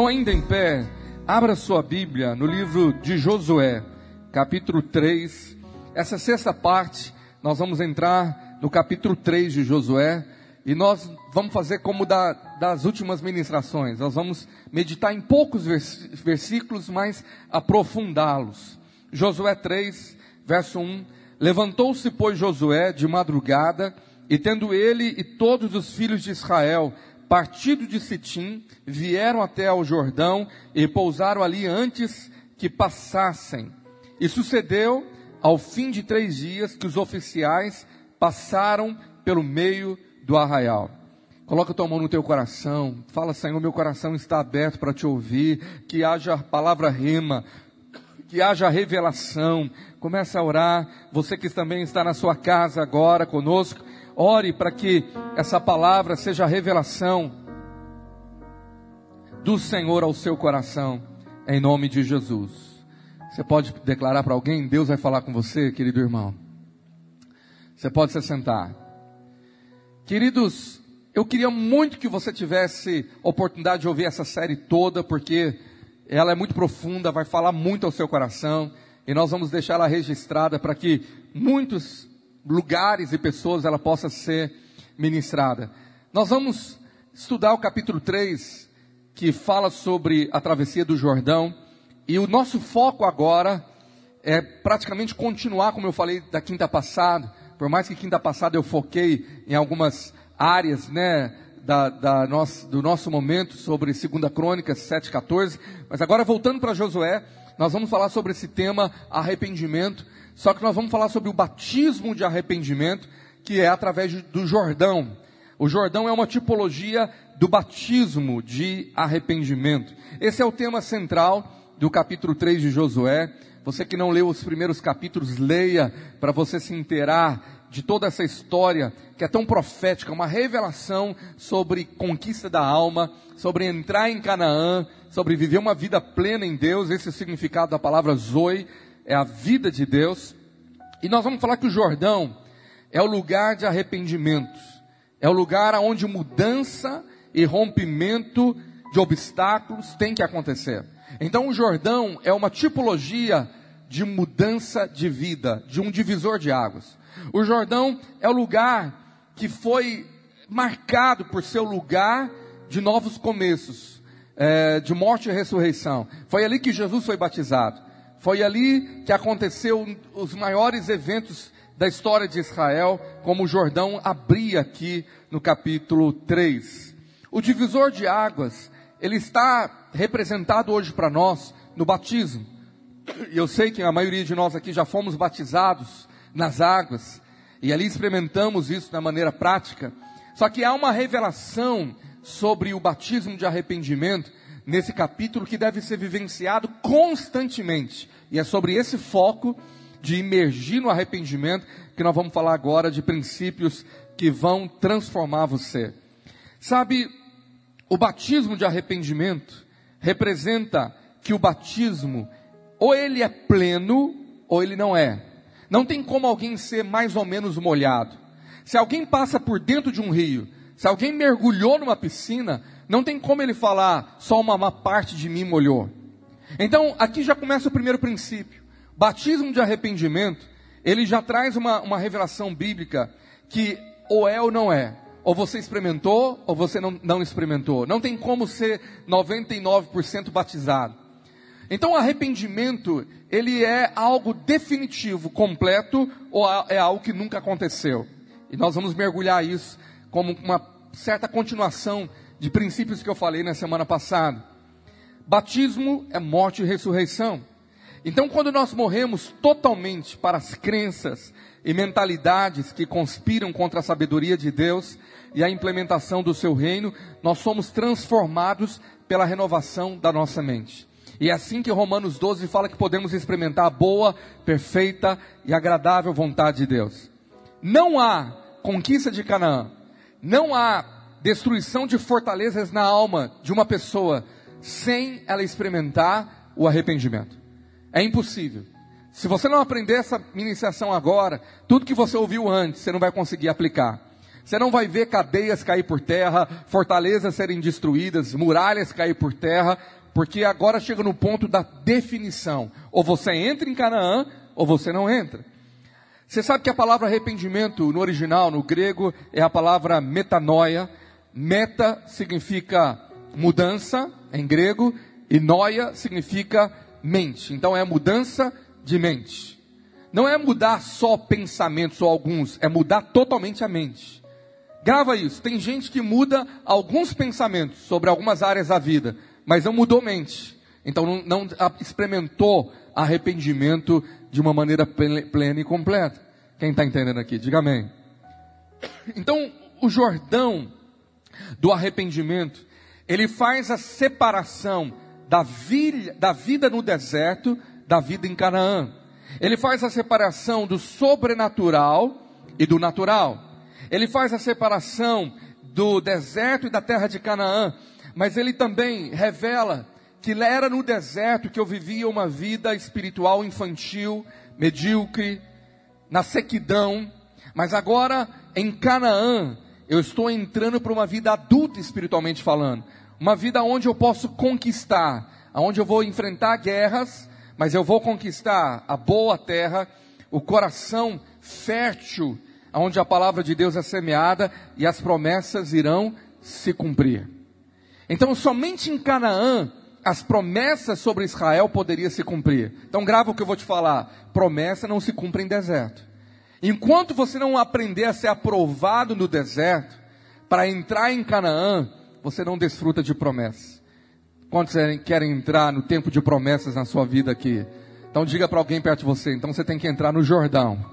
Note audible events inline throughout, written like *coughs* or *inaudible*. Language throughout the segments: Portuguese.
Então, ainda em pé, abra sua Bíblia no livro de Josué, capítulo 3. Essa sexta parte, nós vamos entrar no capítulo 3 de Josué. E nós vamos fazer como da, das últimas ministrações. Nós vamos meditar em poucos versículos, mas aprofundá-los. Josué 3, verso 1. Levantou-se, pois, Josué de madrugada, e tendo ele e todos os filhos de Israel partido de Sitim, vieram até ao Jordão e pousaram ali antes que passassem. E sucedeu, ao fim de três dias, que os oficiais passaram pelo meio do arraial. Coloca tua mão no teu coração, fala, Senhor, meu coração está aberto para te ouvir, que haja palavra rima, que haja revelação. Começa a orar, você que também está na sua casa agora conosco, Ore para que essa palavra seja a revelação do Senhor ao seu coração, em nome de Jesus. Você pode declarar para alguém? Deus vai falar com você, querido irmão. Você pode se sentar. Queridos, eu queria muito que você tivesse oportunidade de ouvir essa série toda, porque ela é muito profunda, vai falar muito ao seu coração, e nós vamos deixá-la registrada para que muitos lugares e pessoas ela possa ser ministrada. Nós vamos estudar o capítulo 3, que fala sobre a travessia do Jordão, e o nosso foco agora é praticamente continuar, como eu falei da quinta passada, por mais que quinta passada eu foquei em algumas áreas, né, da, da nosso, do nosso momento sobre 2 Crônicas 7,14, mas agora voltando para Josué, nós vamos falar sobre esse tema arrependimento, só que nós vamos falar sobre o batismo de arrependimento, que é através do Jordão. O Jordão é uma tipologia do batismo de arrependimento. Esse é o tema central do capítulo 3 de Josué. Você que não leu os primeiros capítulos, leia para você se inteirar de toda essa história que é tão profética, uma revelação sobre conquista da alma, sobre entrar em Canaã, sobre viver uma vida plena em Deus. Esse é o significado da palavra Zoe é a vida de Deus. E nós vamos falar que o Jordão é o lugar de arrependimentos, é o lugar onde mudança e rompimento de obstáculos tem que acontecer. Então o Jordão é uma tipologia de mudança de vida, de um divisor de águas. O Jordão é o lugar que foi marcado por ser o lugar de novos começos, é, de morte e ressurreição. Foi ali que Jesus foi batizado. Foi ali que aconteceu os maiores eventos da história de Israel, como o Jordão abria aqui no capítulo 3. O divisor de águas, ele está representado hoje para nós no batismo. Eu sei que a maioria de nós aqui já fomos batizados nas águas, e ali experimentamos isso da maneira prática. Só que há uma revelação sobre o batismo de arrependimento nesse capítulo que deve ser vivenciado constantemente. E é sobre esse foco de imergir no arrependimento que nós vamos falar agora de princípios que vão transformar você. Sabe, o batismo de arrependimento representa que o batismo ou ele é pleno ou ele não é. Não tem como alguém ser mais ou menos molhado. Se alguém passa por dentro de um rio, se alguém mergulhou numa piscina, não tem como ele falar, só uma, uma parte de mim molhou. Então, aqui já começa o primeiro princípio. Batismo de arrependimento, ele já traz uma, uma revelação bíblica que ou é ou não é. Ou você experimentou, ou você não, não experimentou. Não tem como ser 99% batizado. Então, arrependimento, ele é algo definitivo, completo, ou é algo que nunca aconteceu. E nós vamos mergulhar isso como uma certa continuação de princípios que eu falei na semana passada. Batismo é morte e ressurreição. Então, quando nós morremos totalmente para as crenças e mentalidades que conspiram contra a sabedoria de Deus e a implementação do seu reino, nós somos transformados pela renovação da nossa mente. E é assim que Romanos 12 fala que podemos experimentar a boa, perfeita e agradável vontade de Deus. Não há conquista de Canaã, não há destruição de fortalezas na alma de uma pessoa sem ela experimentar o arrependimento. É impossível. Se você não aprender essa iniciação agora, tudo que você ouviu antes, você não vai conseguir aplicar. Você não vai ver cadeias cair por terra, fortalezas serem destruídas, muralhas cair por terra, porque agora chega no ponto da definição. Ou você entra em Canaã, ou você não entra. Você sabe que a palavra arrependimento no original, no grego, é a palavra metanoia. Meta significa mudança em grego e noia significa mente. Então é mudança de mente. Não é mudar só pensamentos ou alguns, é mudar totalmente a mente. Grava isso. Tem gente que muda alguns pensamentos sobre algumas áreas da vida, mas não mudou mente. Então não, não experimentou arrependimento de uma maneira plena e completa. Quem está entendendo aqui? Diga amém. Então, o Jordão do arrependimento, ele faz a separação da, vi, da vida no deserto da vida em Canaã. Ele faz a separação do sobrenatural e do natural. Ele faz a separação do deserto e da terra de Canaã, mas ele também revela que era no deserto que eu vivia uma vida espiritual infantil, medíocre, na sequidão, mas agora em Canaã eu estou entrando para uma vida adulta espiritualmente falando, uma vida onde eu posso conquistar, onde eu vou enfrentar guerras, mas eu vou conquistar a boa terra, o coração fértil, onde a palavra de Deus é semeada e as promessas irão se cumprir. Então, somente em Canaã as promessas sobre Israel poderiam se cumprir. Então, grava o que eu vou te falar: promessa não se cumpre em deserto. Enquanto você não aprender a ser aprovado no deserto, para entrar em Canaã, você não desfruta de promessas. Quantos querem entrar no tempo de promessas na sua vida aqui? Então diga para alguém perto de você, então você tem que entrar no Jordão.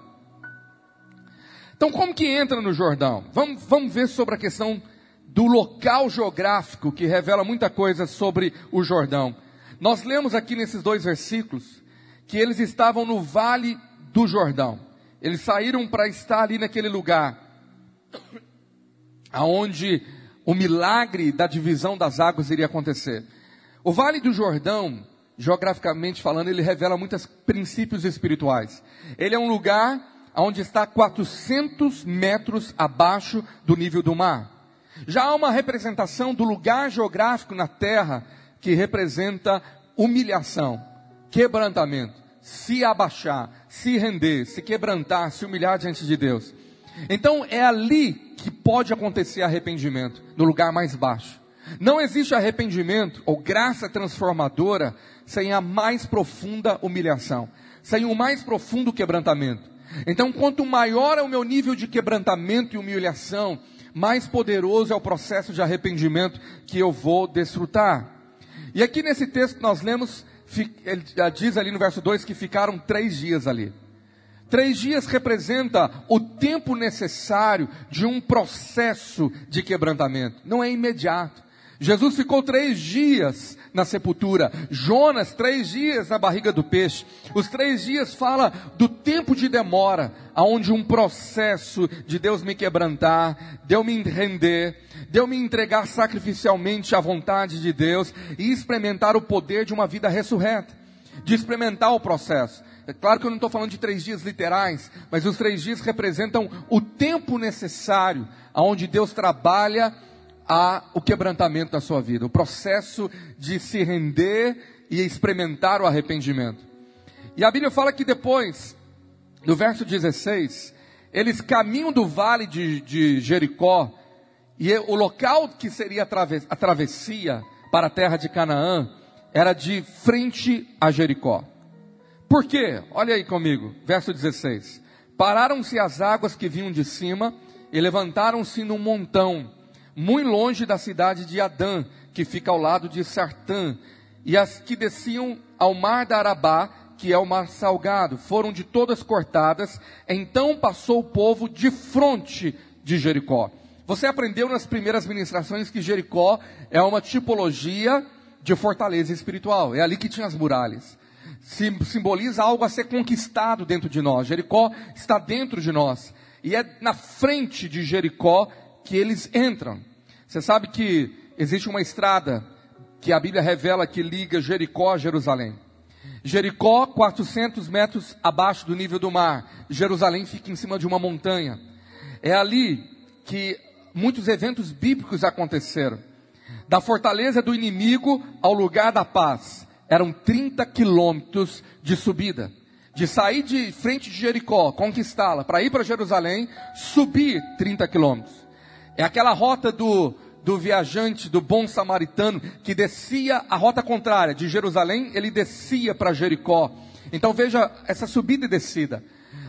Então como que entra no Jordão? Vamos, vamos ver sobre a questão do local geográfico que revela muita coisa sobre o Jordão. Nós lemos aqui nesses dois versículos que eles estavam no vale do Jordão. Eles saíram para estar ali naquele lugar aonde o milagre da divisão das águas iria acontecer. O Vale do Jordão, geograficamente falando, ele revela muitos princípios espirituais. Ele é um lugar onde está 400 metros abaixo do nível do mar. Já há uma representação do lugar geográfico na terra que representa humilhação, quebrantamento, se abaixar, se render, se quebrantar, se humilhar diante de Deus. Então é ali que pode acontecer arrependimento, no lugar mais baixo. Não existe arrependimento ou graça transformadora sem a mais profunda humilhação, sem o mais profundo quebrantamento. Então, quanto maior é o meu nível de quebrantamento e humilhação, mais poderoso é o processo de arrependimento que eu vou desfrutar. E aqui nesse texto nós lemos, ele diz ali no verso 2 que ficaram três dias ali. Três dias representa o tempo necessário de um processo de quebrantamento, não é imediato. Jesus ficou três dias na sepultura, Jonas três dias na barriga do peixe. Os três dias fala do tempo de demora, aonde um processo de Deus me quebrantar, de me render, de me entregar sacrificialmente à vontade de Deus e experimentar o poder de uma vida ressurreta, de experimentar o processo. É claro que eu não estou falando de três dias literais, mas os três dias representam o tempo necessário, aonde Deus trabalha a o quebrantamento da sua vida, o processo de se render e experimentar o arrependimento. E a Bíblia fala que depois, no verso 16, eles caminham do vale de, de Jericó, e o local que seria a travessia para a terra de Canaã era de frente a Jericó. Por quê? Olha aí comigo, verso 16. Pararam-se as águas que vinham de cima e levantaram-se num montão muito longe da cidade de Adã, que fica ao lado de Sartã, e as que desciam ao mar da Arabá, que é o mar salgado, foram de todas cortadas. Então passou o povo de frente de Jericó. Você aprendeu nas primeiras ministrações que Jericó é uma tipologia de fortaleza espiritual. É ali que tinha as muralhas. Simboliza algo a ser conquistado dentro de nós. Jericó está dentro de nós. E é na frente de Jericó que eles entram. Você sabe que existe uma estrada que a Bíblia revela que liga Jericó a Jerusalém. Jericó, 400 metros abaixo do nível do mar. Jerusalém fica em cima de uma montanha. É ali que muitos eventos bíblicos aconteceram. Da fortaleza do inimigo ao lugar da paz, eram 30 quilômetros de subida. De sair de frente de Jericó, conquistá-la, para ir para Jerusalém, subir 30 quilômetros. É aquela rota do, do viajante, do bom samaritano, que descia a rota contrária, de Jerusalém, ele descia para Jericó. Então veja essa subida e descida.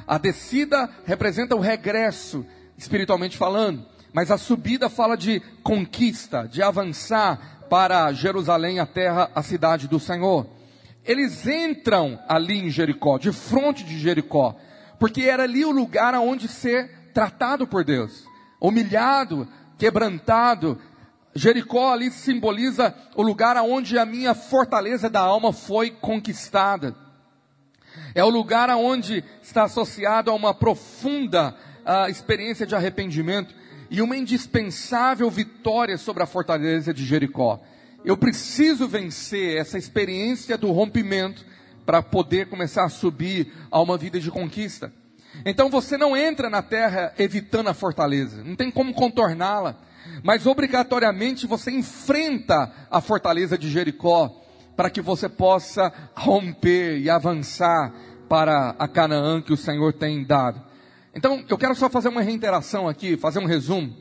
A descida representa o regresso, espiritualmente falando, mas a subida fala de conquista, de avançar para Jerusalém, a terra, a cidade do Senhor. Eles entram ali em Jericó, de frente de Jericó, porque era ali o lugar aonde ser tratado por Deus, humilhado, quebrantado. Jericó ali simboliza o lugar aonde a minha fortaleza da alma foi conquistada. É o lugar aonde está associado a uma profunda uh, experiência de arrependimento e uma indispensável vitória sobre a fortaleza de Jericó. Eu preciso vencer essa experiência do rompimento para poder começar a subir a uma vida de conquista. Então você não entra na terra evitando a fortaleza, não tem como contorná-la, mas obrigatoriamente você enfrenta a fortaleza de Jericó para que você possa romper e avançar para a Canaã que o Senhor tem dado. Então, eu quero só fazer uma reiteração aqui, fazer um resumo.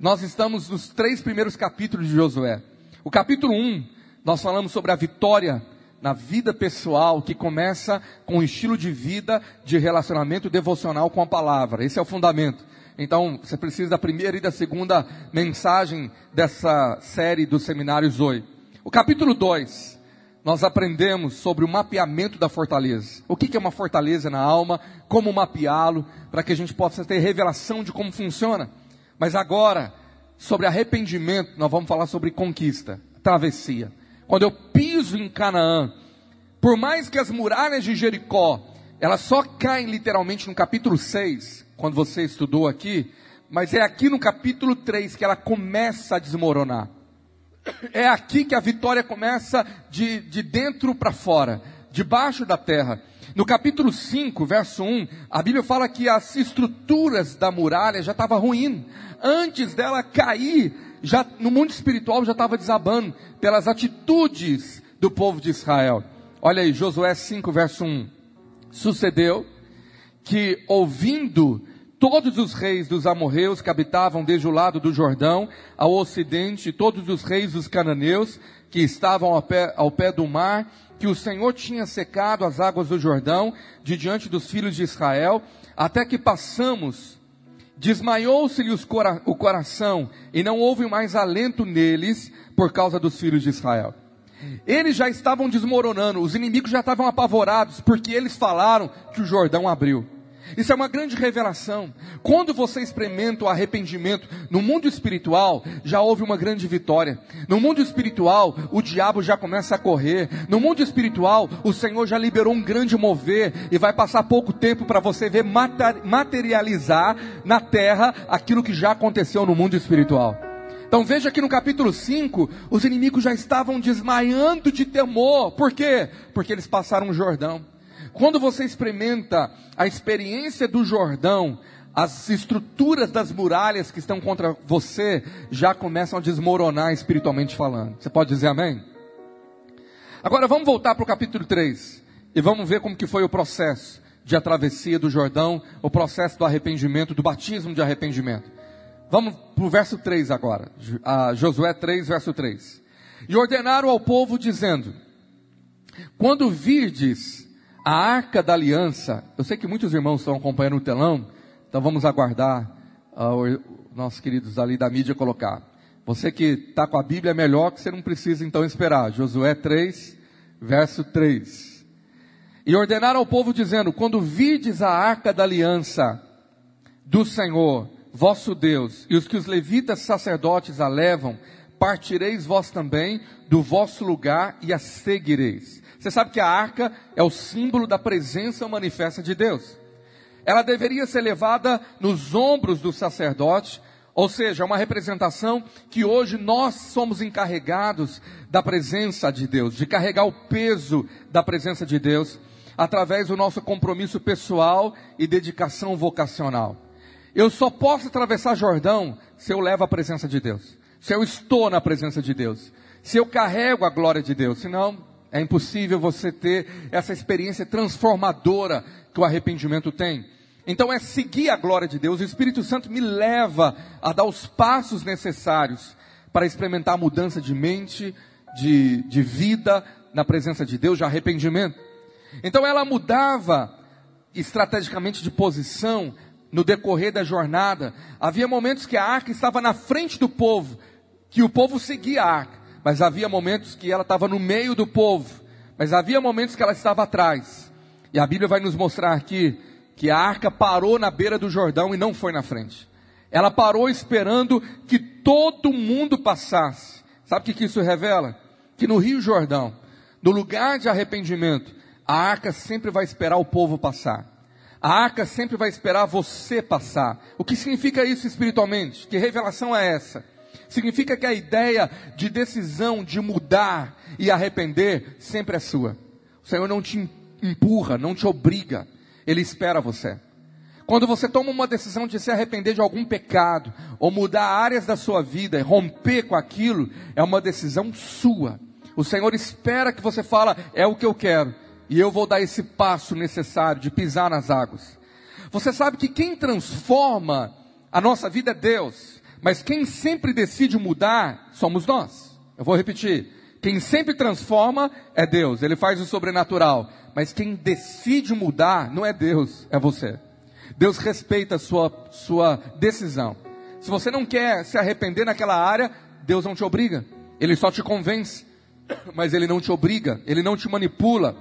Nós estamos nos três primeiros capítulos de Josué. O capítulo 1, nós falamos sobre a vitória na vida pessoal que começa com o estilo de vida de relacionamento devocional com a palavra. Esse é o fundamento. Então, você precisa da primeira e da segunda mensagem dessa série do seminário Zoe. O capítulo 2 nós aprendemos sobre o mapeamento da fortaleza. O que é uma fortaleza na alma, como mapeá-lo, para que a gente possa ter revelação de como funciona. Mas agora, sobre arrependimento, nós vamos falar sobre conquista, travessia. Quando eu piso em Canaã, por mais que as muralhas de Jericó, elas só caem literalmente no capítulo 6, quando você estudou aqui, mas é aqui no capítulo 3 que ela começa a desmoronar. É aqui que a vitória começa de, de dentro para fora, debaixo da terra. No capítulo 5, verso 1, a Bíblia fala que as estruturas da muralha já estavam ruindo. Antes dela cair, já no mundo espiritual já estava desabando pelas atitudes do povo de Israel. Olha aí, Josué 5, verso 1. Sucedeu que, ouvindo todos os reis dos amorreus que habitavam desde o lado do Jordão ao ocidente, todos os reis dos cananeus que estavam ao pé, ao pé do mar, que o Senhor tinha secado as águas do Jordão de diante dos filhos de Israel, até que passamos, desmaiou-se-lhe o coração e não houve mais alento neles por causa dos filhos de Israel. Eles já estavam desmoronando, os inimigos já estavam apavorados, porque eles falaram que o Jordão abriu. Isso é uma grande revelação. Quando você experimenta o arrependimento no mundo espiritual, já houve uma grande vitória. No mundo espiritual, o diabo já começa a correr. No mundo espiritual, o Senhor já liberou um grande mover e vai passar pouco tempo para você ver materializar na terra aquilo que já aconteceu no mundo espiritual. Então veja que no capítulo 5, os inimigos já estavam desmaiando de temor. Por quê? Porque eles passaram o Jordão. Quando você experimenta a experiência do Jordão, as estruturas das muralhas que estão contra você já começam a desmoronar espiritualmente falando. Você pode dizer amém? Agora vamos voltar para o capítulo 3 e vamos ver como que foi o processo de a travessia do Jordão, o processo do arrependimento, do batismo de arrependimento. Vamos para o verso 3 agora, Josué 3, verso 3. E ordenaram ao povo dizendo: Quando virdes a arca da aliança, eu sei que muitos irmãos estão acompanhando o telão, então vamos aguardar uh, nossos queridos ali da mídia colocar. Você que está com a Bíblia é melhor que você não precisa então esperar. Josué 3, verso 3. E ordenaram ao povo dizendo: Quando vides a arca da aliança do Senhor, vosso Deus, e os que os levitas sacerdotes a levam, partireis vós também do vosso lugar e a seguireis. Você sabe que a arca é o símbolo da presença manifesta de Deus. Ela deveria ser levada nos ombros do sacerdote, ou seja, uma representação que hoje nós somos encarregados da presença de Deus, de carregar o peso da presença de Deus, através do nosso compromisso pessoal e dedicação vocacional. Eu só posso atravessar Jordão se eu levo a presença de Deus. Se eu estou na presença de Deus. Se eu carrego a glória de Deus. Senão, é impossível você ter essa experiência transformadora que o arrependimento tem. Então é seguir a glória de Deus. O Espírito Santo me leva a dar os passos necessários para experimentar a mudança de mente, de, de vida na presença de Deus, de arrependimento. Então ela mudava estrategicamente de posição no decorrer da jornada. Havia momentos que a arca estava na frente do povo, que o povo seguia a arca, mas havia momentos que ela estava no meio do povo, mas havia momentos que ela estava atrás. E a Bíblia vai nos mostrar aqui que a arca parou na beira do Jordão e não foi na frente. Ela parou esperando que todo mundo passasse. Sabe o que, que isso revela? Que no Rio Jordão, no lugar de arrependimento, a arca sempre vai esperar o povo passar. A arca sempre vai esperar você passar. O que significa isso espiritualmente? Que revelação é essa? Significa que a ideia de decisão de mudar e arrepender sempre é sua. O Senhor não te empurra, não te obriga. Ele espera você. Quando você toma uma decisão de se arrepender de algum pecado, ou mudar áreas da sua vida, e romper com aquilo, é uma decisão sua. O Senhor espera que você fala, é o que eu quero, e eu vou dar esse passo necessário de pisar nas águas. Você sabe que quem transforma a nossa vida é Deus, mas quem sempre decide mudar somos nós. Eu vou repetir. Quem sempre transforma é Deus, ele faz o sobrenatural. Mas quem decide mudar não é Deus, é você. Deus respeita a sua, sua decisão. Se você não quer se arrepender naquela área, Deus não te obriga. Ele só te convence, *coughs* mas ele não te obriga, ele não te manipula.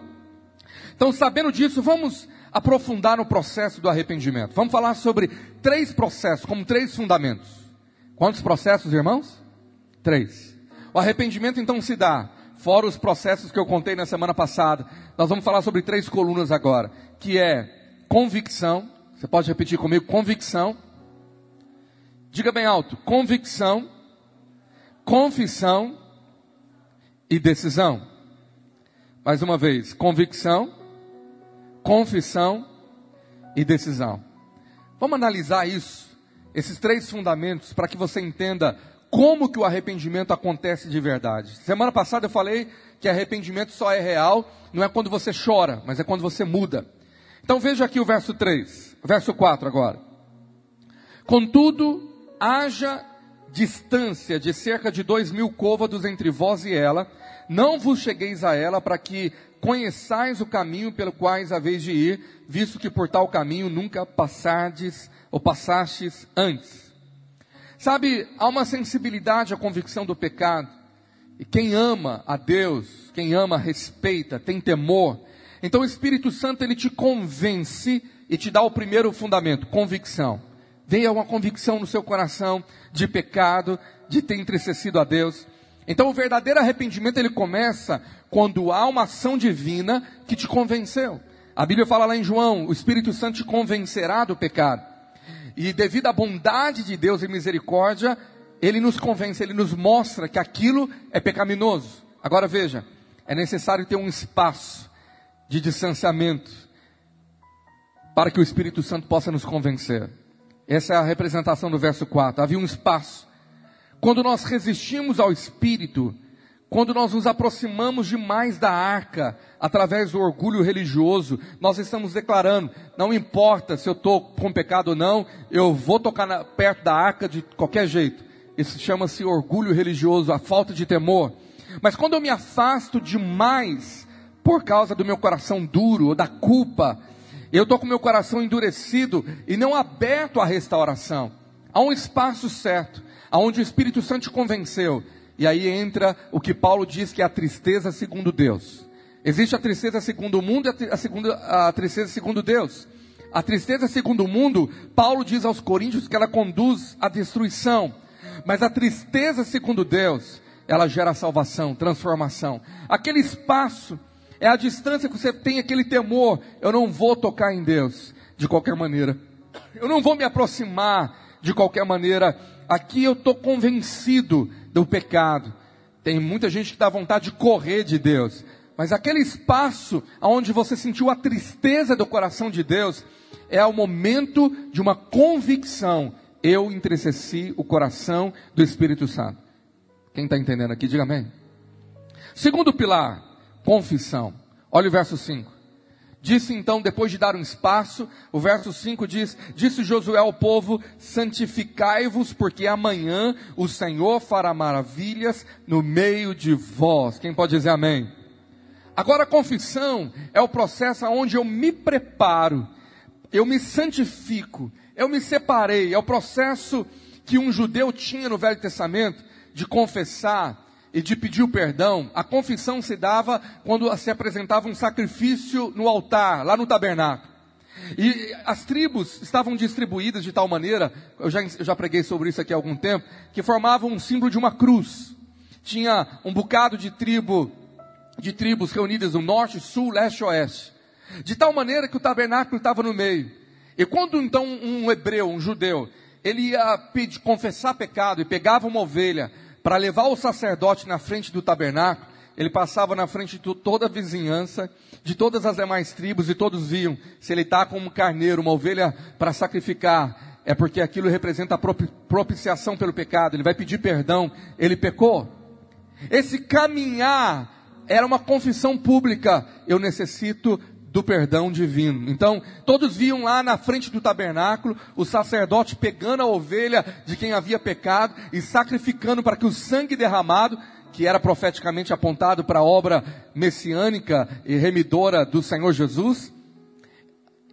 Então, sabendo disso, vamos aprofundar no processo do arrependimento. Vamos falar sobre três processos, como três fundamentos. Quantos processos, irmãos? Três. O arrependimento então se dá, fora os processos que eu contei na semana passada. Nós vamos falar sobre três colunas agora, que é convicção, você pode repetir comigo? Convicção. Diga bem alto: convicção, confissão e decisão. Mais uma vez: convicção, confissão e decisão. Vamos analisar isso, esses três fundamentos, para que você entenda como que o arrependimento acontece de verdade. Semana passada eu falei que arrependimento só é real, não é quando você chora, mas é quando você muda. Então veja aqui o verso 3, verso 4 agora. Contudo, haja distância de cerca de dois mil côvados entre vós e ela, não vos chegueis a ela para que conheçais o caminho pelo quais haveis de ir, visto que por tal caminho nunca passardes ou passastes antes. Sabe, há uma sensibilidade à convicção do pecado, e quem ama a Deus, quem ama respeita, tem temor, então o Espírito Santo ele te convence e te dá o primeiro fundamento, convicção. Venha uma convicção no seu coração de pecado, de ter entristecido a Deus. Então o verdadeiro arrependimento ele começa quando há uma ação divina que te convenceu. A Bíblia fala lá em João, o Espírito Santo te convencerá do pecado. E devido à bondade de Deus e misericórdia, ele nos convence, ele nos mostra que aquilo é pecaminoso. Agora veja, é necessário ter um espaço de distanciamento, para que o Espírito Santo possa nos convencer. Essa é a representação do verso 4. Havia um espaço. Quando nós resistimos ao Espírito, quando nós nos aproximamos demais da arca, através do orgulho religioso, nós estamos declarando: não importa se eu estou com pecado ou não, eu vou tocar na, perto da arca de qualquer jeito. Isso chama-se orgulho religioso, a falta de temor. Mas quando eu me afasto demais por causa do meu coração duro ou da culpa, eu estou com meu coração endurecido e não aberto à restauração. Há um espaço certo, aonde o Espírito Santo te convenceu. E aí entra o que Paulo diz que é a tristeza segundo Deus. Existe a tristeza segundo o mundo e a, segunda, a tristeza segundo Deus. A tristeza segundo o mundo, Paulo diz aos Coríntios que ela conduz à destruição. Mas a tristeza segundo Deus, ela gera salvação, transformação. Aquele espaço é a distância que você tem aquele temor. Eu não vou tocar em Deus de qualquer maneira. Eu não vou me aproximar de qualquer maneira. Aqui eu estou convencido do pecado. Tem muita gente que dá vontade de correr de Deus. mas aquele espaço onde você sentiu a tristeza do coração de Deus, é o momento de uma convicção. Eu entristeci o coração do Espírito Santo. Quem está entendendo aqui, diga amém. Segundo pilar, confissão. Olha o verso 5. Disse então, depois de dar um espaço, o verso 5 diz: Disse Josué ao povo: Santificai-vos, porque amanhã o Senhor fará maravilhas no meio de vós. Quem pode dizer amém? Agora, a confissão é o processo onde eu me preparo, eu me santifico, eu me separei. É o processo que um judeu tinha no Velho Testamento de confessar, e de pedir o perdão, a confissão se dava quando se apresentava um sacrifício no altar, lá no tabernáculo. E as tribos estavam distribuídas de tal maneira, eu já, eu já preguei sobre isso aqui há algum tempo, que formavam um símbolo de uma cruz. Tinha um bocado de tribo, de tribos reunidas no norte, sul, leste oeste. De tal maneira que o tabernáculo estava no meio. E quando então um hebreu, um judeu, ele ia pedir, confessar pecado e pegava uma ovelha, para levar o sacerdote na frente do tabernáculo, ele passava na frente de toda a vizinhança, de todas as demais tribos, e todos viam se ele está como um carneiro, uma ovelha para sacrificar, é porque aquilo representa a propiciação pelo pecado, ele vai pedir perdão, ele pecou. Esse caminhar era uma confissão pública, eu necessito do perdão divino. Então, todos viam lá na frente do tabernáculo o sacerdote pegando a ovelha de quem havia pecado e sacrificando para que o sangue derramado, que era profeticamente apontado para a obra messiânica e remidora do Senhor Jesus,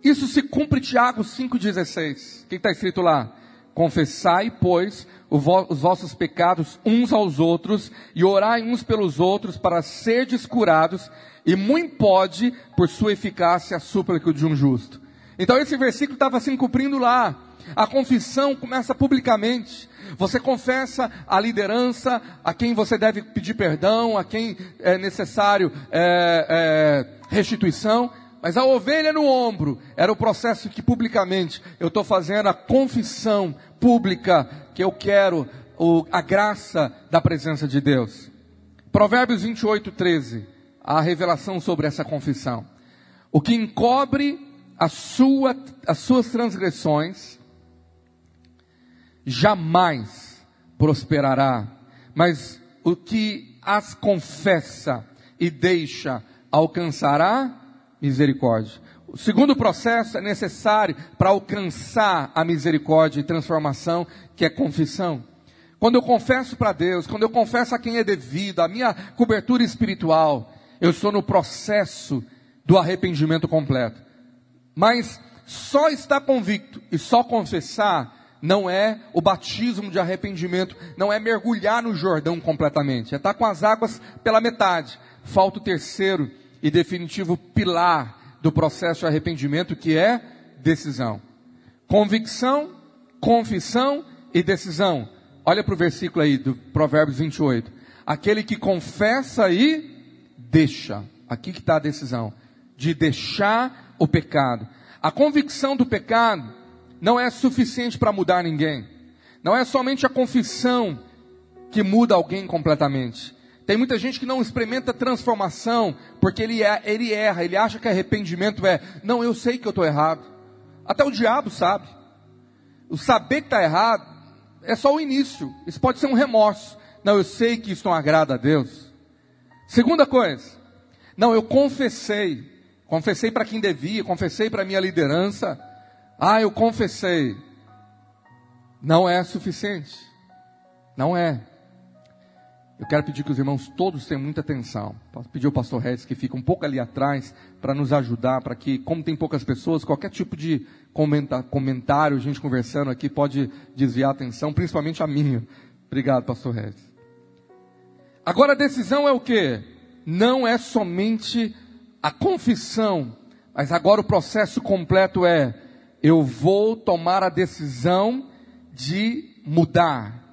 isso se cumpre Tiago 5,16. O que está escrito lá? Confessai, pois, os vossos pecados uns aos outros e orai uns pelos outros para serdes curados e muito pode, por sua eficácia, a súplica de um justo. Então esse versículo estava se cumprindo lá. A confissão começa publicamente. Você confessa a liderança, a quem você deve pedir perdão, a quem é necessário é, é, restituição. Mas a ovelha no ombro era o processo que publicamente eu estou fazendo a confissão pública que eu quero o, a graça da presença de Deus. Provérbios 28, 13 a revelação sobre essa confissão. O que encobre a sua, as suas transgressões jamais prosperará, mas o que as confessa e deixa alcançará misericórdia. O segundo processo é necessário para alcançar a misericórdia e transformação, que é confissão. Quando eu confesso para Deus, quando eu confesso a quem é devido, a minha cobertura espiritual, eu estou no processo do arrependimento completo. Mas só estar convicto e só confessar não é o batismo de arrependimento, não é mergulhar no Jordão completamente, é estar com as águas pela metade. Falta o terceiro e definitivo pilar do processo de arrependimento, que é decisão. Convicção, confissão e decisão. Olha para o versículo aí do Provérbios 28. Aquele que confessa e deixa. Aqui que está a decisão de deixar o pecado. A convicção do pecado não é suficiente para mudar ninguém. Não é somente a confissão que muda alguém completamente. Tem muita gente que não experimenta transformação porque ele, é, ele erra, ele acha que arrependimento é, não, eu sei que eu estou errado. Até o diabo sabe. O saber que está errado é só o início. Isso pode ser um remorso. Não, eu sei que isso não agrada a Deus. Segunda coisa, não, eu confessei, confessei para quem devia, confessei para minha liderança. Ah, eu confessei. Não é suficiente. Não é. Eu quero pedir que os irmãos todos tenham muita atenção. Posso pedir ao pastor Regis que fique um pouco ali atrás para nos ajudar, para que, como tem poucas pessoas, qualquer tipo de comentário, gente conversando aqui, pode desviar a atenção, principalmente a minha. Obrigado, pastor Regis. Agora a decisão é o que? Não é somente a confissão, mas agora o processo completo é: eu vou tomar a decisão de mudar.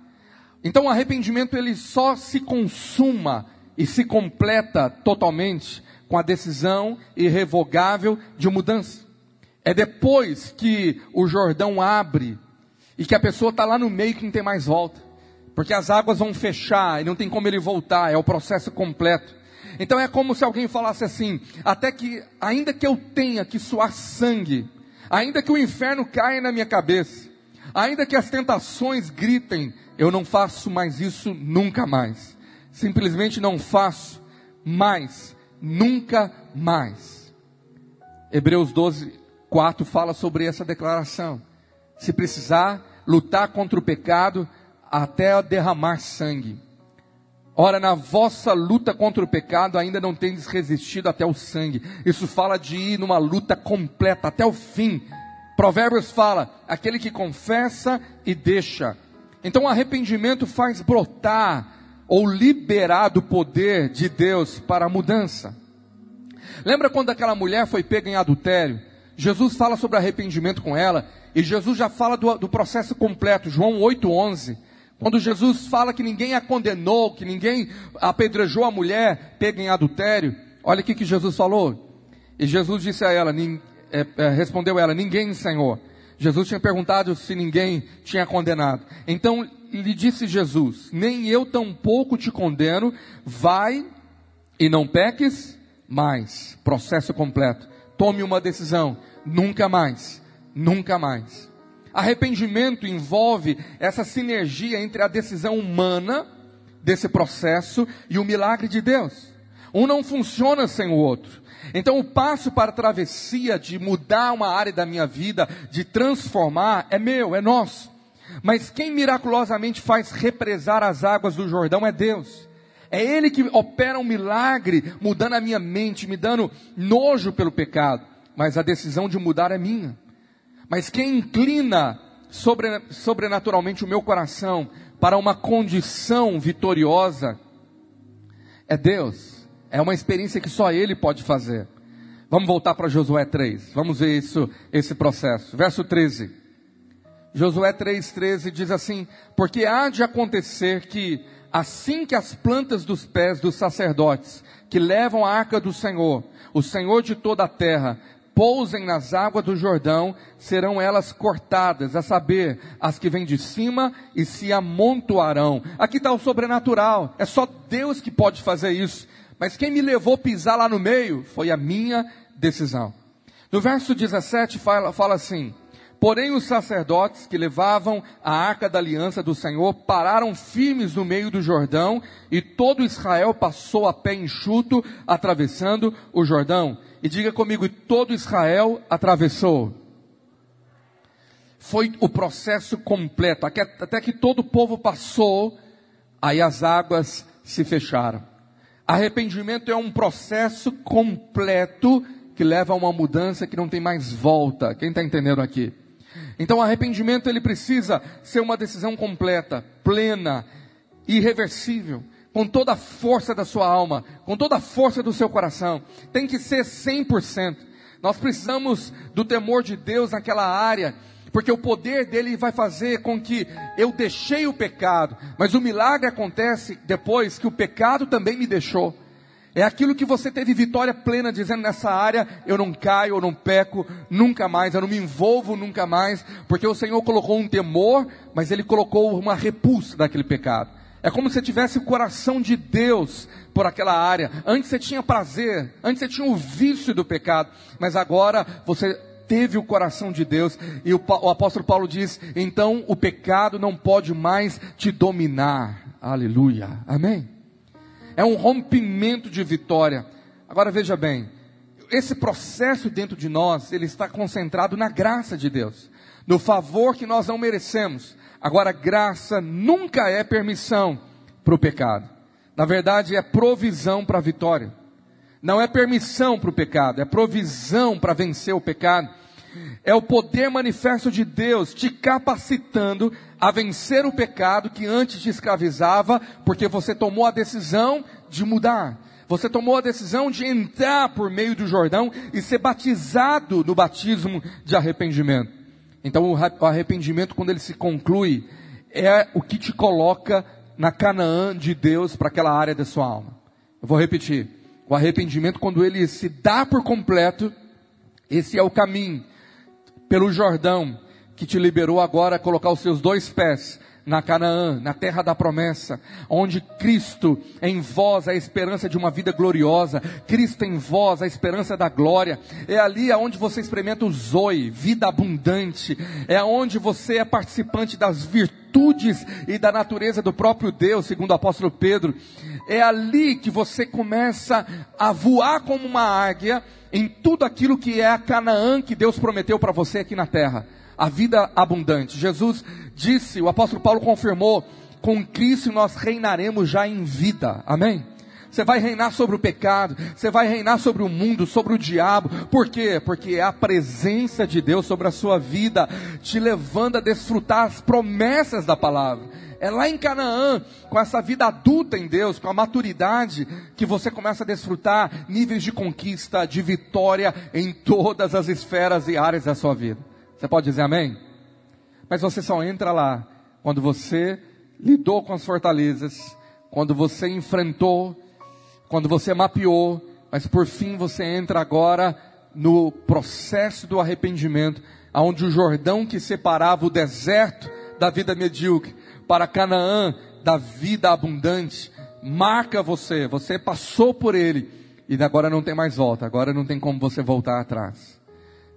Então o arrependimento ele só se consuma e se completa totalmente com a decisão irrevogável de mudança. É depois que o Jordão abre e que a pessoa está lá no meio que não tem mais volta. Porque as águas vão fechar e não tem como ele voltar, é o processo completo. Então é como se alguém falasse assim: até que, ainda que eu tenha que suar sangue, ainda que o inferno caia na minha cabeça, ainda que as tentações gritem, eu não faço mais isso nunca mais. Simplesmente não faço mais, nunca mais. Hebreus 12, 4 fala sobre essa declaração. Se precisar lutar contra o pecado até derramar sangue. Ora, na vossa luta contra o pecado ainda não tendes resistido até o sangue. Isso fala de ir numa luta completa até o fim. Provérbios fala: aquele que confessa e deixa. Então, o arrependimento faz brotar ou liberar do poder de Deus para a mudança. Lembra quando aquela mulher foi pega em adultério? Jesus fala sobre arrependimento com ela, e Jesus já fala do, do processo completo, João 8,11. Quando Jesus fala que ninguém a condenou, que ninguém apedrejou a mulher pega em adultério, olha o que, que Jesus falou. E Jesus disse a ela, é, é, respondeu ela, ninguém, Senhor. Jesus tinha perguntado se ninguém tinha condenado. Então lhe disse Jesus: Nem eu tampouco te condeno, vai e não peques mais. Processo completo. Tome uma decisão. Nunca mais. Nunca mais. Arrependimento envolve essa sinergia entre a decisão humana desse processo e o milagre de Deus. Um não funciona sem o outro. Então, o passo para a travessia de mudar uma área da minha vida, de transformar, é meu, é nosso. Mas quem miraculosamente faz represar as águas do Jordão é Deus. É Ele que opera um milagre, mudando a minha mente, me dando nojo pelo pecado. Mas a decisão de mudar é minha. Mas quem inclina sobre, sobrenaturalmente o meu coração para uma condição vitoriosa é Deus. É uma experiência que só Ele pode fazer. Vamos voltar para Josué 3. Vamos ver isso, esse processo. Verso 13. Josué 3,13 diz assim: Porque há de acontecer que, assim que as plantas dos pés dos sacerdotes que levam a arca do Senhor, o Senhor de toda a terra, pousem nas águas do Jordão, serão elas cortadas, a saber, as que vêm de cima e se amontoarão. Aqui está o sobrenatural, é só Deus que pode fazer isso. Mas quem me levou pisar lá no meio foi a minha decisão. No verso 17 fala, fala assim: Porém, os sacerdotes que levavam a arca da aliança do Senhor pararam firmes no meio do Jordão, e todo Israel passou a pé enxuto, atravessando o Jordão. E diga comigo, todo Israel atravessou. Foi o processo completo, até que todo o povo passou, aí as águas se fecharam. Arrependimento é um processo completo que leva a uma mudança que não tem mais volta. Quem está entendendo aqui? Então, arrependimento ele precisa ser uma decisão completa, plena, irreversível com toda a força da sua alma, com toda a força do seu coração. Tem que ser 100%. Nós precisamos do temor de Deus naquela área, porque o poder dele vai fazer com que eu deixei o pecado, mas o milagre acontece depois que o pecado também me deixou. É aquilo que você teve vitória plena dizendo nessa área, eu não caio, eu não peco nunca mais, eu não me envolvo nunca mais, porque o Senhor colocou um temor, mas ele colocou uma repulsa daquele pecado. É como se você tivesse o coração de Deus por aquela área. Antes você tinha prazer, antes você tinha o vício do pecado, mas agora você teve o coração de Deus. E o, o apóstolo Paulo diz: então o pecado não pode mais te dominar. Aleluia. Amém? É um rompimento de vitória. Agora veja bem, esse processo dentro de nós, ele está concentrado na graça de Deus, no favor que nós não merecemos Agora, graça nunca é permissão para o pecado. Na verdade, é provisão para a vitória. Não é permissão para o pecado, é provisão para vencer o pecado. É o poder manifesto de Deus te capacitando a vencer o pecado que antes te escravizava, porque você tomou a decisão de mudar. Você tomou a decisão de entrar por meio do Jordão e ser batizado no batismo de arrependimento. Então o arrependimento, quando ele se conclui, é o que te coloca na Canaã de Deus para aquela área da sua alma. Eu vou repetir. O arrependimento, quando ele se dá por completo, esse é o caminho pelo Jordão que te liberou agora a colocar os seus dois pés na Canaã, na terra da promessa, onde Cristo em vós é a esperança de uma vida gloriosa, Cristo em vós a esperança da glória. É ali aonde você experimenta o zoe, vida abundante. É aonde você é participante das virtudes e da natureza do próprio Deus, segundo o apóstolo Pedro. É ali que você começa a voar como uma águia em tudo aquilo que é a Canaã que Deus prometeu para você aqui na terra a vida abundante. Jesus disse, o apóstolo Paulo confirmou, com Cristo nós reinaremos já em vida. Amém? Você vai reinar sobre o pecado, você vai reinar sobre o mundo, sobre o diabo. Por quê? Porque é a presença de Deus sobre a sua vida, te levando a desfrutar as promessas da palavra. É lá em Canaã, com essa vida adulta em Deus, com a maturidade, que você começa a desfrutar níveis de conquista, de vitória em todas as esferas e áreas da sua vida. Você pode dizer amém? Mas você só entra lá quando você lidou com as fortalezas, quando você enfrentou, quando você mapeou, mas por fim você entra agora no processo do arrependimento, aonde o Jordão que separava o deserto da vida medíocre para Canaã da vida abundante marca você, você passou por ele e agora não tem mais volta, agora não tem como você voltar atrás.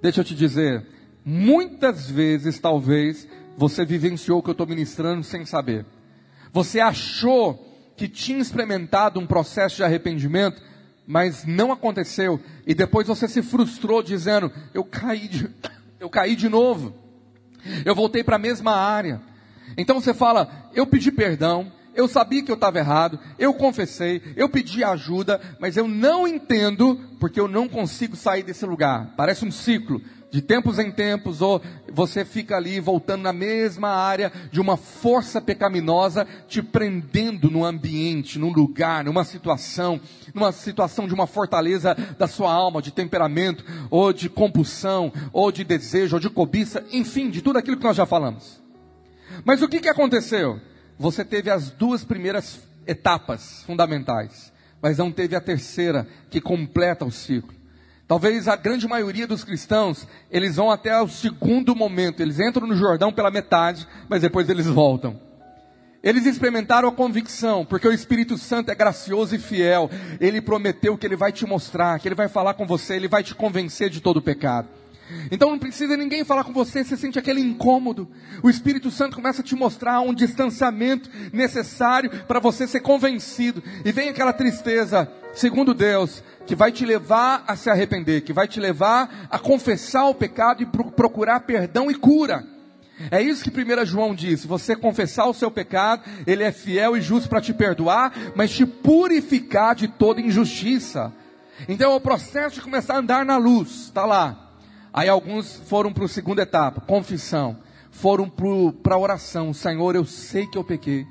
Deixa eu te dizer, Muitas vezes, talvez, você vivenciou o que eu estou ministrando sem saber. Você achou que tinha experimentado um processo de arrependimento, mas não aconteceu. E depois você se frustrou dizendo: Eu caí de, *coughs* eu caí de novo. Eu voltei para a mesma área. Então você fala: Eu pedi perdão, eu sabia que eu estava errado, eu confessei, eu pedi ajuda, mas eu não entendo porque eu não consigo sair desse lugar. Parece um ciclo de tempos em tempos, ou você fica ali voltando na mesma área de uma força pecaminosa te prendendo no ambiente, num lugar, numa situação, numa situação de uma fortaleza da sua alma, de temperamento, ou de compulsão, ou de desejo, ou de cobiça, enfim, de tudo aquilo que nós já falamos. Mas o que, que aconteceu? Você teve as duas primeiras etapas fundamentais, mas não teve a terceira que completa o ciclo. Talvez a grande maioria dos cristãos, eles vão até o segundo momento, eles entram no Jordão pela metade, mas depois eles voltam. Eles experimentaram a convicção, porque o Espírito Santo é gracioso e fiel. Ele prometeu que ele vai te mostrar, que ele vai falar com você, ele vai te convencer de todo o pecado. Então não precisa ninguém falar com você, você sente aquele incômodo. O Espírito Santo começa a te mostrar um distanciamento necessário para você ser convencido. E vem aquela tristeza, segundo Deus, que vai te levar a se arrepender, que vai te levar a confessar o pecado e procurar perdão e cura. É isso que 1 João diz: você confessar o seu pecado, ele é fiel e justo para te perdoar, mas te purificar de toda injustiça. Então é o processo de começar a andar na luz, está lá. Aí alguns foram para a segunda etapa, confissão. Foram para a oração. Senhor, eu sei que eu pequei.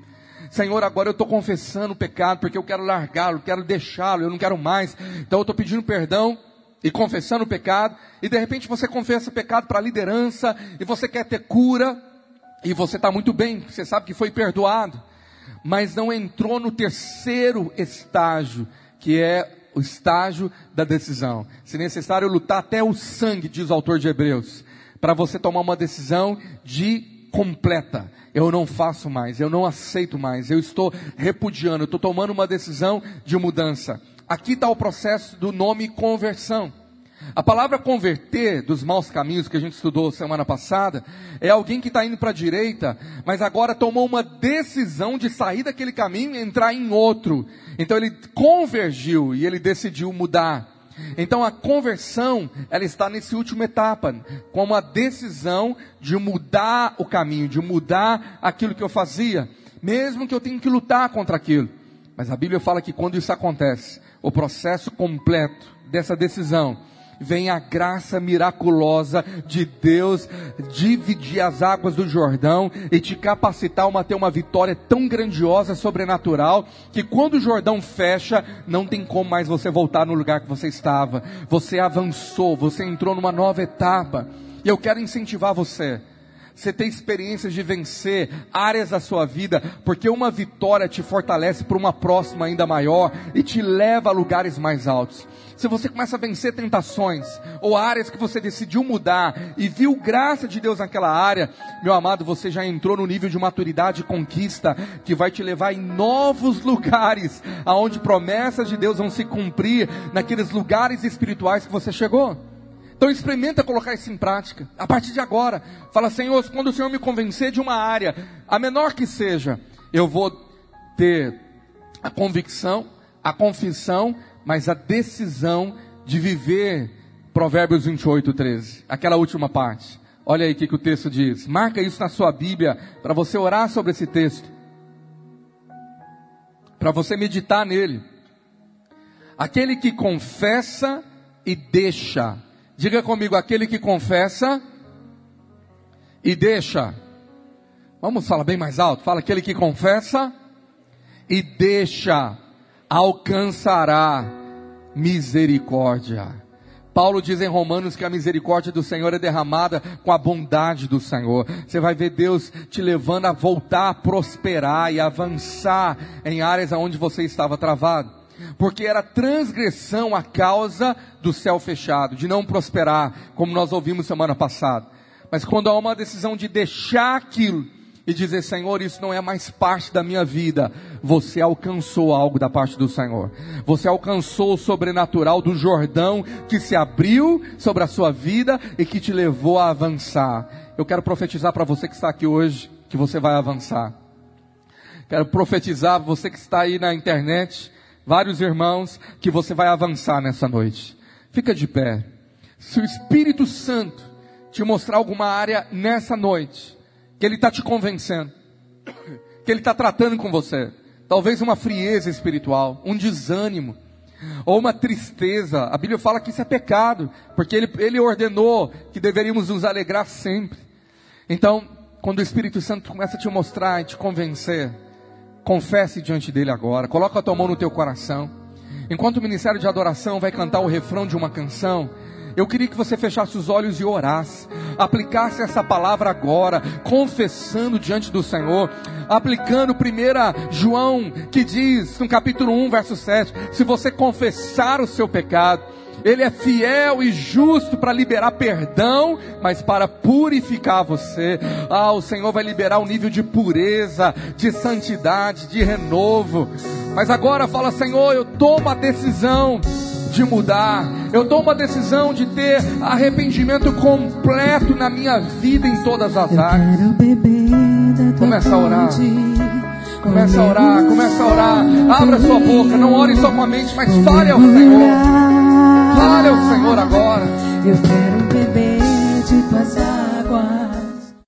Senhor, agora eu estou confessando o pecado porque eu quero largá-lo, quero deixá-lo, eu não quero mais. Então eu estou pedindo perdão e confessando o pecado. E de repente você confessa o pecado para a liderança e você quer ter cura. E você está muito bem, você sabe que foi perdoado. Mas não entrou no terceiro estágio, que é o estágio da decisão. Se necessário, lutar até o sangue, diz o autor de Hebreus, para você tomar uma decisão de completa. Eu não faço mais, eu não aceito mais, eu estou repudiando, eu estou tomando uma decisão de mudança. Aqui está o processo do nome conversão. A palavra converter dos maus caminhos que a gente estudou semana passada é alguém que está indo para a direita, mas agora tomou uma decisão de sair daquele caminho e entrar em outro. Então ele convergiu e ele decidiu mudar. Então a conversão, ela está nessa última etapa, como a decisão de mudar o caminho, de mudar aquilo que eu fazia, mesmo que eu tenha que lutar contra aquilo. Mas a Bíblia fala que quando isso acontece, o processo completo dessa decisão vem a graça miraculosa de Deus dividir as águas do Jordão e te capacitar a ter uma vitória tão grandiosa, sobrenatural, que quando o Jordão fecha, não tem como mais você voltar no lugar que você estava. Você avançou, você entrou numa nova etapa. E eu quero incentivar você você ter experiências de vencer áreas da sua vida, porque uma vitória te fortalece para uma próxima ainda maior e te leva a lugares mais altos. Se você começa a vencer tentações ou áreas que você decidiu mudar e viu graça de Deus naquela área, meu amado, você já entrou no nível de maturidade e conquista que vai te levar em novos lugares, aonde promessas de Deus vão se cumprir naqueles lugares espirituais que você chegou. Então experimenta colocar isso em prática. A partir de agora, fala, Senhor, quando o Senhor me convencer de uma área, a menor que seja, eu vou ter a convicção, a confissão, mas a decisão de viver Provérbios 28, 13. Aquela última parte. Olha aí o que, que o texto diz. Marca isso na sua Bíblia para você orar sobre esse texto. Para você meditar nele. Aquele que confessa e deixa Diga comigo, aquele que confessa e deixa. Vamos falar bem mais alto. Fala, aquele que confessa e deixa, alcançará misericórdia. Paulo diz em Romanos que a misericórdia do Senhor é derramada com a bondade do Senhor. Você vai ver Deus te levando a voltar a prosperar e avançar em áreas onde você estava travado porque era transgressão a causa do céu fechado, de não prosperar, como nós ouvimos semana passada. Mas quando há uma decisão de deixar aquilo e dizer, Senhor, isso não é mais parte da minha vida, você alcançou algo da parte do Senhor. Você alcançou o sobrenatural do Jordão que se abriu sobre a sua vida e que te levou a avançar. Eu quero profetizar para você que está aqui hoje que você vai avançar. Quero profetizar para você que está aí na internet vários irmãos, que você vai avançar nessa noite. Fica de pé. Se o Espírito Santo te mostrar alguma área nessa noite, que Ele está te convencendo, *coughs* que Ele está tratando com você, talvez uma frieza espiritual, um desânimo, ou uma tristeza. A Bíblia fala que isso é pecado, porque Ele, Ele ordenou que deveríamos nos alegrar sempre. Então, quando o Espírito Santo começa a te mostrar e te convencer, confesse diante dele agora, coloca a tua mão no teu coração. Enquanto o ministério de adoração vai cantar o refrão de uma canção, eu queria que você fechasse os olhos e orasse, aplicasse essa palavra agora, confessando diante do Senhor, aplicando 1 João, que diz no capítulo 1, verso 7: se você confessar o seu pecado, ele é fiel e justo para liberar perdão, mas para purificar você. Ah, o Senhor vai liberar um nível de pureza, de santidade, de renovo. Mas agora fala, Senhor, eu tomo a decisão de mudar. Eu tomo a decisão de ter arrependimento completo na minha vida em todas as áreas. Começa a orar. Começa a orar, começa a orar. Abra sua boca, não ore só com a mente, mas fale ao Senhor. Ao Senhor agora. Eu quero beber de tuas águas.